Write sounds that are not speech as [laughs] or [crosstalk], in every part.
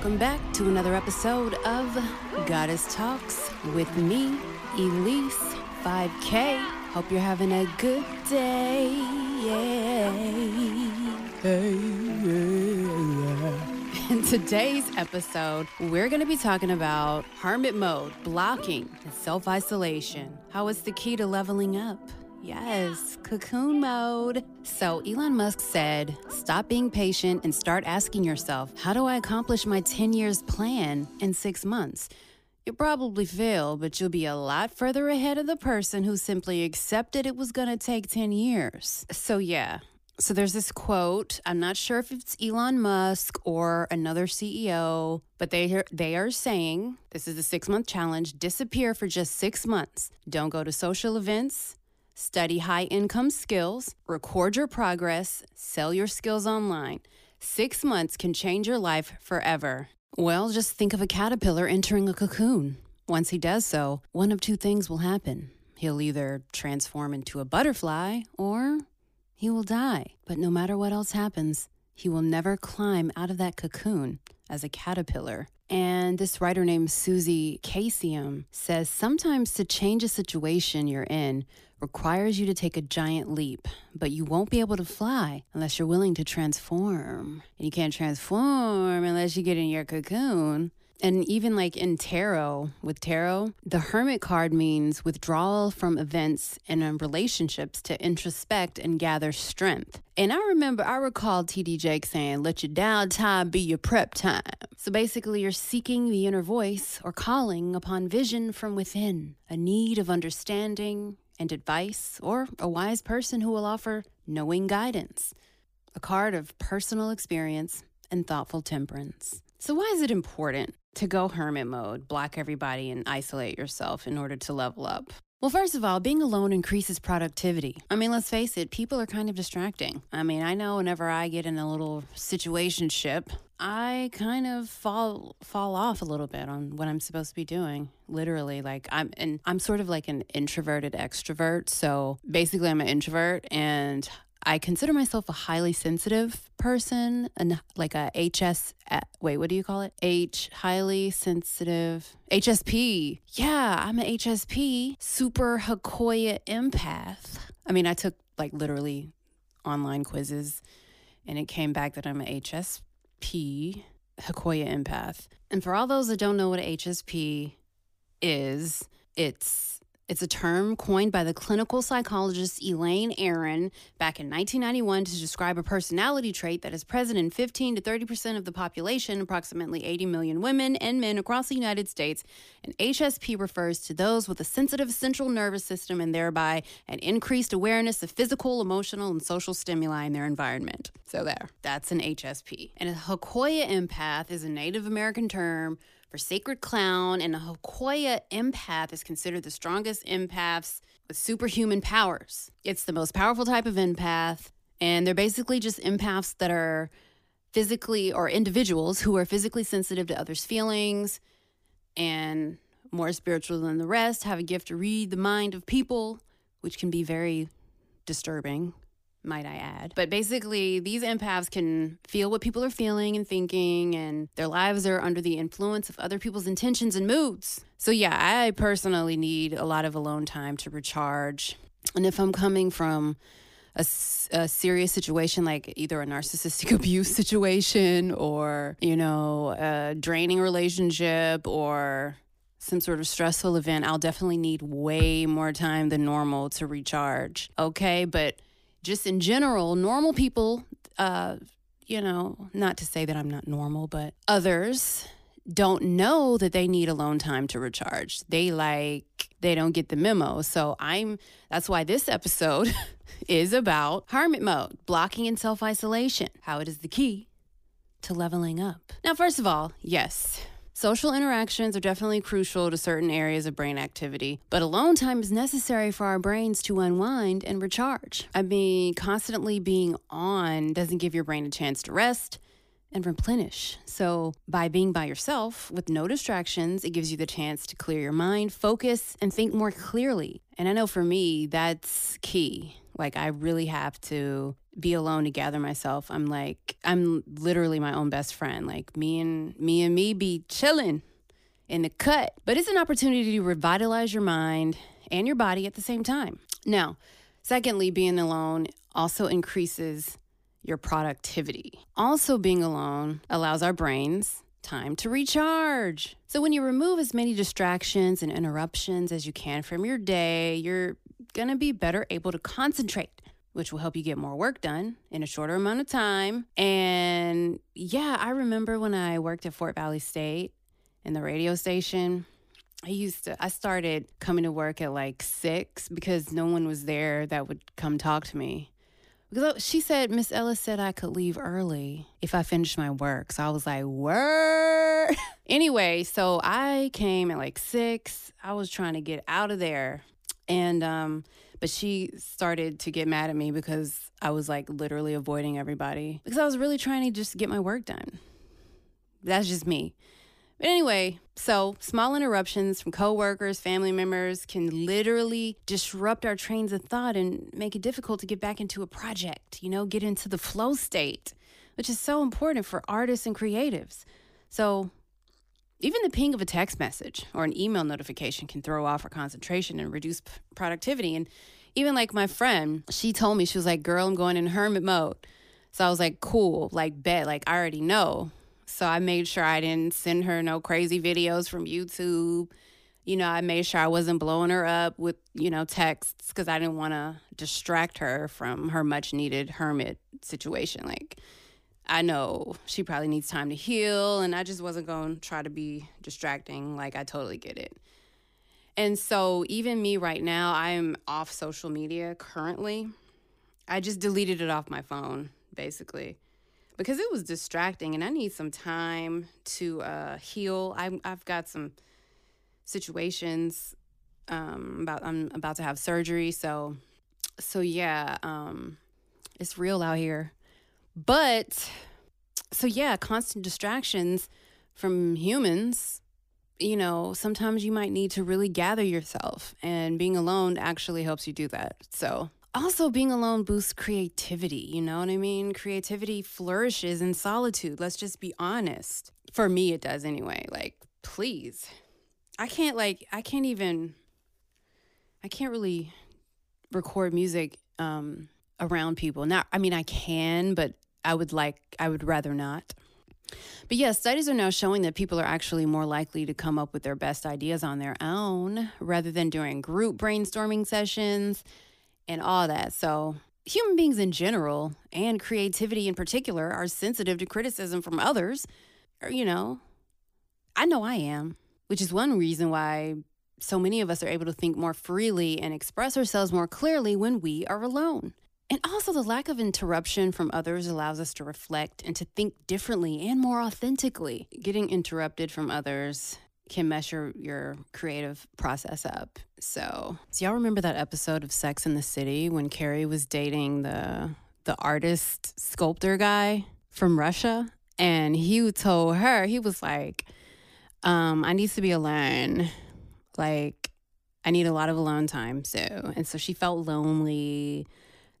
Welcome back to another episode of Goddess Talks with me, Elise 5K. Hope you're having a good day. In today's episode, we're going to be talking about hermit mode, blocking, and self isolation. How it's the key to leveling up. Yes, cocoon mode. So Elon Musk said, stop being patient and start asking yourself, how do I accomplish my 10 years plan in six months? You'll probably fail, but you'll be a lot further ahead of the person who simply accepted it was going to take 10 years. So, yeah. So, there's this quote. I'm not sure if it's Elon Musk or another CEO, but they they are saying this is a six month challenge disappear for just six months. Don't go to social events, study high income skills, record your progress, sell your skills online. Six months can change your life forever. Well, just think of a caterpillar entering a cocoon. Once he does so, one of two things will happen. He'll either transform into a butterfly or he will die. But no matter what else happens, he will never climb out of that cocoon as a caterpillar. And this writer named Suzy Kassem says sometimes to change a situation you're in requires you to take a giant leap, but you won't be able to fly unless you're willing to transform. And you can't transform unless you get in your cocoon. And even like in tarot, with tarot, the hermit card means withdrawal from events and uh, relationships to introspect and gather strength. And I remember, I recall TD Jake saying, let your downtime be your prep time. So basically, you're seeking the inner voice or calling upon vision from within, a need of understanding and advice, or a wise person who will offer knowing guidance, a card of personal experience and thoughtful temperance. So, why is it important to go hermit mode, block everybody, and isolate yourself in order to level up? Well, first of all, being alone increases productivity. I mean, let's face it, people are kind of distracting. I mean, I know whenever I get in a little situationship, I kind of fall fall off a little bit on what I'm supposed to be doing. Literally, like I'm and I'm sort of like an introverted extrovert. So basically, I'm an introvert, and I consider myself a highly sensitive person and like a HS wait, what do you call it? H highly sensitive HSP. Yeah, I'm an HSP, super Hakoya empath. I mean, I took like literally online quizzes and it came back that I'm an HSP, Hakoya empath. And for all those that don't know what HSP is, it's it's a term coined by the clinical psychologist Elaine Aron back in 1991 to describe a personality trait that is present in 15 to 30 percent of the population, approximately 80 million women and men across the United States. And HSP refers to those with a sensitive central nervous system and thereby an increased awareness of physical, emotional, and social stimuli in their environment. So, there, that's an HSP. And a Hakoya empath is a Native American term for Sacred Clown, and a Hakoya empath is considered the strongest empaths with superhuman powers. It's the most powerful type of empath, and they're basically just empaths that are physically or individuals who are physically sensitive to others' feelings and more spiritual than the rest, have a gift to read the mind of people, which can be very disturbing might I add. But basically, these empaths can feel what people are feeling and thinking, and their lives are under the influence of other people's intentions and moods. So, yeah, I personally need a lot of alone time to recharge. And if I'm coming from a, a, serious situation like either a narcissistic [laughs] abuse situation or you know a draining relationship or some sort of stressful event i'll definitely need way more time than normal to recharge okay but just in general, normal people, uh, you know, not to say that I'm not normal, but others don't know that they need alone time to recharge. They like, they don't get the memo. So I'm, that's why this episode [laughs] is about hermit mode, blocking and self isolation, how it is the key to leveling up. Now, first of all, yes, Social interactions are definitely crucial to certain areas of brain activity, but alone time is necessary for our brains to unwind and recharge. I mean, constantly being on doesn't give your brain a chance to rest and replenish. So, by being by yourself with no distractions, it gives you the chance to clear your mind, focus, and think more clearly. And I know for me, that's key. Like, I really have to be alone to gather myself. I'm like I'm literally my own best friend. Like me and me and me be chilling in the cut. But it's an opportunity to revitalize your mind and your body at the same time. Now, secondly, being alone also increases your productivity. Also, being alone allows our brains time to recharge. So, when you remove as many distractions and interruptions as you can from your day, you're gonna be better able to concentrate, which will help you get more work done in a shorter amount of time. And yeah, I remember when I worked at Fort Valley State in the radio station. I used to, I started coming to work at like six because no one was there that would come talk to me. Because she said, Miss Ellis said I could leave early if I finished my work. So I was like, word. [laughs] anyway, so I came at like six. I was trying to get out of there. And, um, but she started to get mad at me because I was like literally avoiding everybody because I was really trying to just get my work done. That's just me. But anyway, so small interruptions from coworkers, family members can literally disrupt our trains of thought and make it difficult to get back into a project, you know, get into the flow state, which is so important for artists and creatives. So, even the ping of a text message or an email notification can throw off our concentration and reduce p- productivity. And even like my friend, she told me, she was like, Girl, I'm going in hermit mode. So I was like, Cool, like, bet, like, I already know. So I made sure I didn't send her no crazy videos from YouTube. You know, I made sure I wasn't blowing her up with, you know, texts because I didn't want to distract her from her much needed hermit situation. Like, I know she probably needs time to heal, and I just wasn't going to try to be distracting. Like, I totally get it. And so, even me right now, I'm off social media currently. I just deleted it off my phone, basically because it was distracting and I need some time to uh, heal. I, I've got some situations um, about I'm about to have surgery, so so yeah, um, it's real out here. But so yeah, constant distractions from humans. You know, sometimes you might need to really gather yourself, and being alone actually helps you do that. So also being alone boosts creativity you know what i mean creativity flourishes in solitude let's just be honest for me it does anyway like please i can't like i can't even i can't really record music um around people now i mean i can but i would like i would rather not but yes, yeah, studies are now showing that people are actually more likely to come up with their best ideas on their own rather than during group brainstorming sessions and all that. So, human beings in general and creativity in particular are sensitive to criticism from others. Or, you know, I know I am, which is one reason why so many of us are able to think more freely and express ourselves more clearly when we are alone. And also, the lack of interruption from others allows us to reflect and to think differently and more authentically. Getting interrupted from others can mess your, your creative process up. So, so y'all remember that episode of Sex in the City when Carrie was dating the the artist sculptor guy from Russia? And he told her, he was like, um, I need to be alone. Like, I need a lot of alone time. So, and so she felt lonely.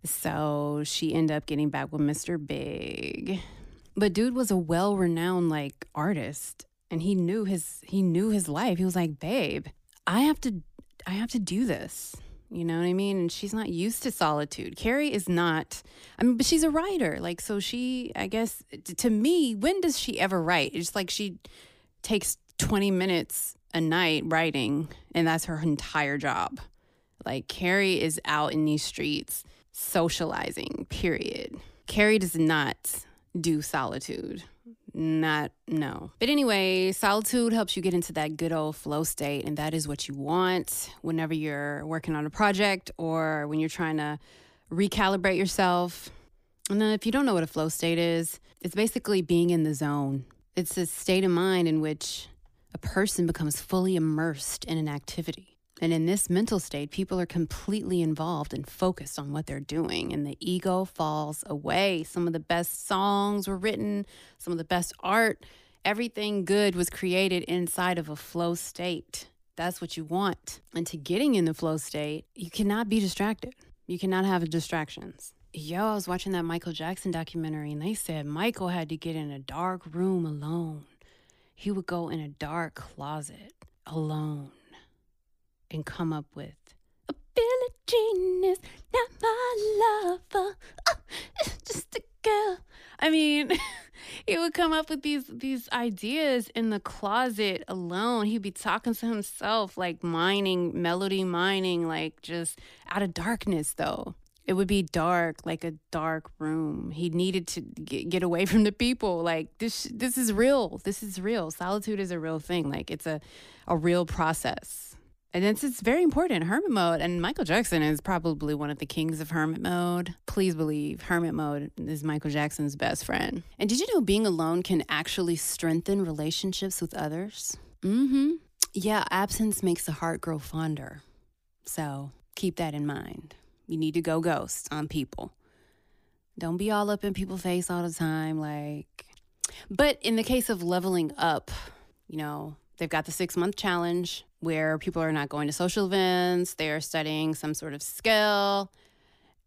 So she ended up getting back with Mr. Big. But dude was a well renowned like artist and he knew his he knew his life. He was like, "Babe, I have to I have to do this." You know what I mean? And she's not used to solitude. Carrie is not. I mean, but she's a writer. Like, so she, I guess, to me, when does she ever write? It's like she takes 20 minutes a night writing, and that's her entire job. Like, Carrie is out in these streets socializing, period. Carrie does not do solitude not no. But anyway, solitude helps you get into that good old flow state, and that is what you want whenever you're working on a project or when you're trying to recalibrate yourself. And then if you don't know what a flow state is, it's basically being in the zone. It's a state of mind in which a person becomes fully immersed in an activity. And in this mental state, people are completely involved and focused on what they're doing, and the ego falls away. Some of the best songs were written, some of the best art, everything good was created inside of a flow state. That's what you want. And to getting in the flow state, you cannot be distracted. You cannot have distractions. Yo, I was watching that Michael Jackson documentary and they said Michael had to get in a dark room alone. He would go in a dark closet alone and come up with a Billie Jean is not my lover. Oh, [laughs] just a girl. I mean, [laughs] he would come up with these these ideas in the closet alone. He'd be talking to himself, like mining, melody mining, like just out of darkness though it would be dark like a dark room he needed to get, get away [laughs] from the people like this this is real this is real solitude is a real thing like it's a a real process and it's, it's very important hermit mode. And michael jackson is probably one of the kings of hermit mode. Please believe hermit mode is michael jackson's best friend. And did you know being alone can actually strengthen relationships with others? Mm-hmm. Yeah absence makes the heart grow fonder. So keep that in mind. You need to go ghost on people. Don't be all up in people's face all the time. Like, but in the case of leveling up, you know, they've got the six month challenge where people are not going to social events, they are studying some sort of skill.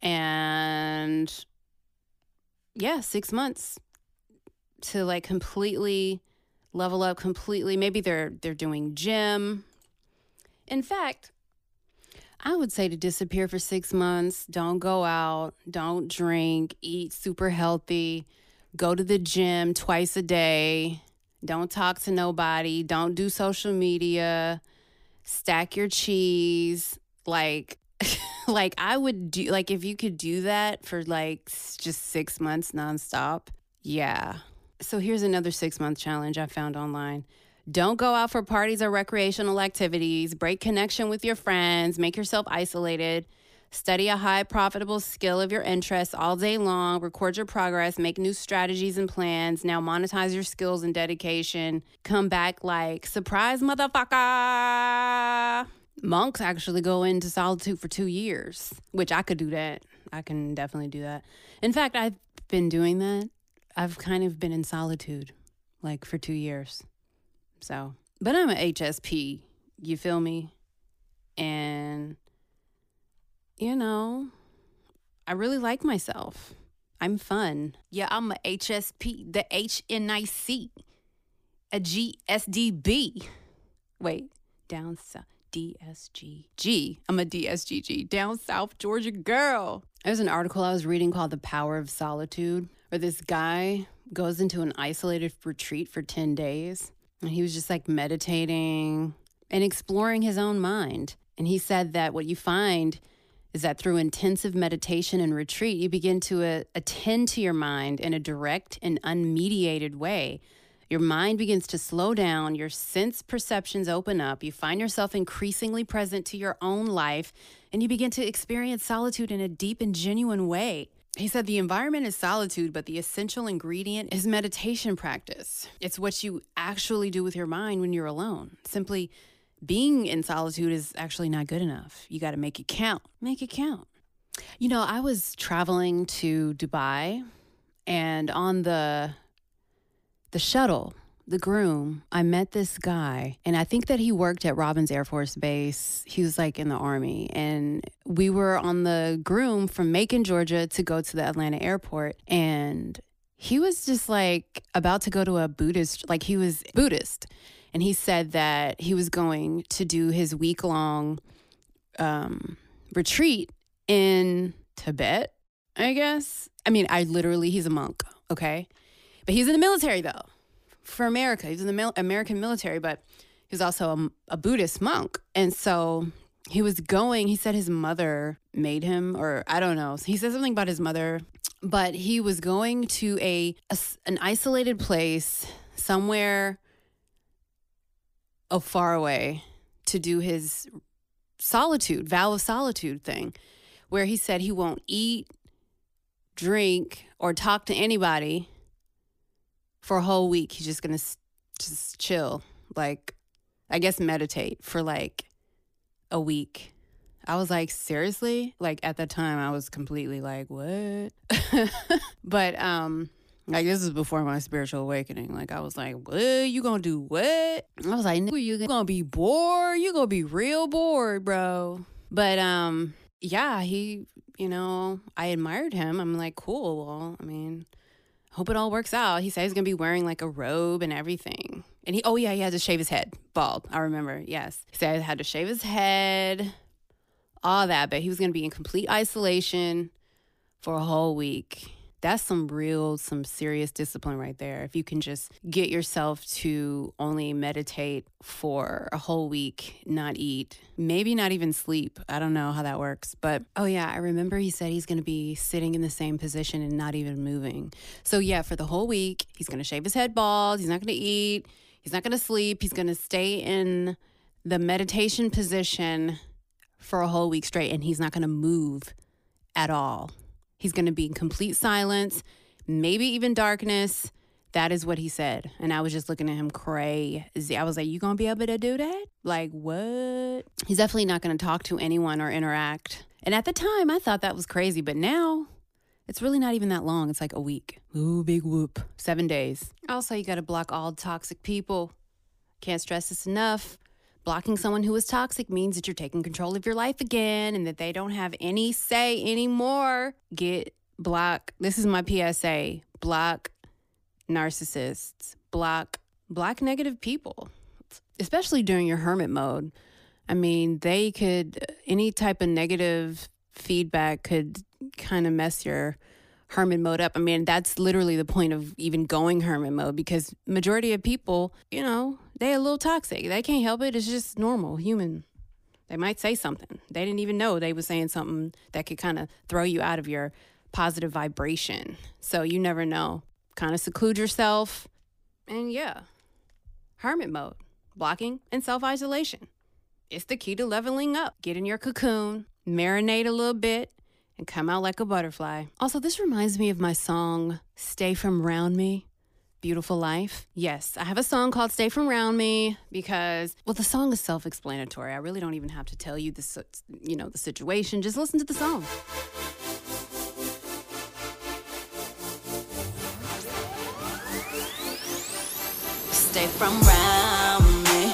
And yeah, six months to like completely level up completely. Maybe they're they're doing gym. In fact, I would say to disappear for six months. Don't go out. Don't drink. Eat super healthy. Go to the gym twice a day. Don't talk to nobody. Don't do social media. Stack your cheese. Like, [laughs] like I would do. Like if you could do that for like just six months nonstop. Yeah. So here's another six month challenge I found online. Don't go out for parties or recreational activities. Break connection with your friends. Make yourself isolated. Study a high profitable skill of your interest all day long. Record your progress. Make new strategies and plans. Now monetize your skills and dedication. Come back like, surprise, motherfucker. Monks actually go into solitude for two years, which I could do that. I can definitely do that. In fact, I've been doing that. I've kind of been in solitude like for two years. So, but I'm an HSP, you feel me? And, you know, I really like myself. I'm fun. Yeah, I'm a HSP, the HNIC, a GSDB. Wait, down south. DSGG. I'm a DSGG, down South Georgia girl. There's an article I was reading called The Power of Solitude, where this guy goes into an isolated retreat for 10 days and he was just like meditating and exploring his own mind. And he said that what you find is that through intensive meditation and retreat, you begin to uh, attend to your mind in a direct and unmediated way. Your mind begins to slow down, your sense perceptions open up, you find yourself increasingly present to your own life, and you begin to experience solitude in a deep and genuine way. He said the environment is solitude, but the essential ingredient is meditation practice. It's what you actually do with your mind when you're alone. Simply being in solitude is actually not good enough. You got to make it count. Make it count. You know, I was traveling to Dubai and on the the shuttle the Groome, I met this guy, and I think that he worked at Robins Air Force Base. He was like in the Army, and we were on the Groome from Macon, Georgia to go to the Atlanta airport. And he was just like about to go to a Buddhist, like he was Buddhist. And he said that he was going to do his week long um, retreat in Tibet, I guess. I mean, I literally, he's a monk, okay? But he's in the military though for America. He's in the mil- American military, but he was also a, a Buddhist monk. And so he was going, he said his mother made him, or I don't know. He said something about his mother, but he was going to a, a an isolated place somewhere oh, far away to do his solitude, vow of solitude thing, where he said he won't eat, drink, or talk to anybody for a whole week. He's just gonna just chill, like I guess meditate for like a week. I was like, seriously? Like at that time, I was completely like, what? [laughs] but um, like this is before my spiritual awakening. Like I was like, what? You gonna do what? I was like, you gonna be bored? You gonna be real bored, bro. But um, yeah, he, you know, I admired him. I'm like, cool. Well, I mean, hope it all works out. He said he's gonna be wearing like a robe and everything. And he, oh yeah, he had to shave his head, bald. I remember. Yes, he said he had to shave his head, all that. But he was gonna be in complete isolation for a whole week that's some real, some serious discipline right there. If you can just get yourself to only meditate for a whole week, not eat, maybe not even sleep. I don't know how that works. But oh, yeah, I remember he said he's going to be sitting in the same position and not even moving. So, yeah, for the whole week, he's going to shave his head bald. He's not going to eat. He's not going to sleep. He's going to stay in the meditation position for a whole week straight and he's not going to move at all. He's going to be in complete silence, maybe even darkness. That is what he said. And I was just looking at him crazy. I was like, You gonna be able to do that? Like, what? He's definitely not gonna talk to anyone or interact. And at the time, I thought that was crazy. But now, it's really not even that long. It's like a week. Ooh, big whoop. Seven days. Also, you gotta block all toxic people. Can't stress this enough. Blocking someone who is toxic means that you're taking control of your life again and that they don't have any say anymore. Get block. This is my PSA. Block narcissists. Block block negative people. Especially during your hermit mode. I mean, they could any type of negative feedback could kind of mess your hermit mode up. I mean, that's literally the point of even going hermit mode because majority of people, you know, they a little toxic. They can't help it. It's just normal, human. They might say something. They didn't even know they was saying something that could kind of throw you out of your positive vibration. So you never know. Kind of seclude yourself. And yeah, hermit mode, blocking and self isolation. It's the key to leveling up. Get in your cocoon, marinate a little bit, and come out like a butterfly. Also, this reminds me of my song, Stay From Round Me. Beautiful Life. Yes, I have a song called Stay From Round Me because, well, the song is self explanatory. I really don't even have to tell you the, you know, the situation. Just listen to the song. Stay from round me,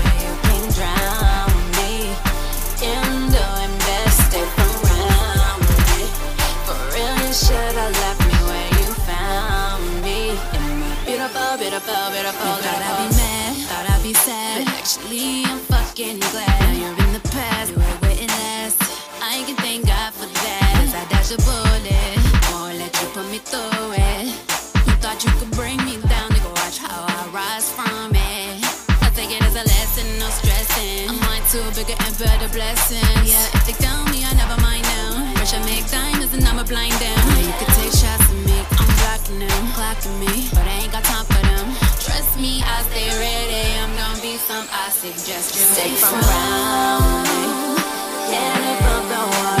to bigger and better blessings. Yeah, if they tell me, I never mind now. Rush, I make diamonds and I'ma blind them. Now you can take shots at me, I'm blocking them, clocking me, but I ain't got time for them. Trust me, I stay ready. I'm gonna be some. I suggest you take from round and above the water.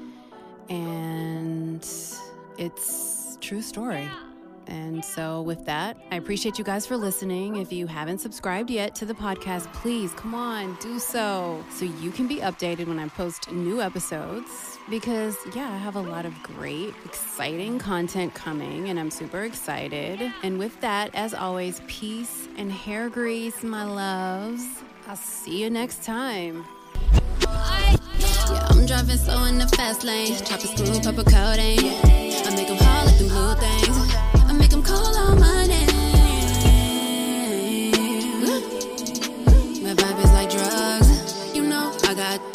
And it's true story. And so, with that, I appreciate you guys for listening. If you haven't subscribed yet to the podcast, please come on, do so so you can be updated when I post new episodes. Because, yeah, I have a lot of great, exciting content coming, and I'm super excited. And with that, as always, peace and hair grease, my loves. I'll see you next time. Yeah, I'm driving slow in the fast lane. Chopper screw, purple coating. I make them haul like them blue things. I make them call out my name. My vibe is like drugs. You know, I got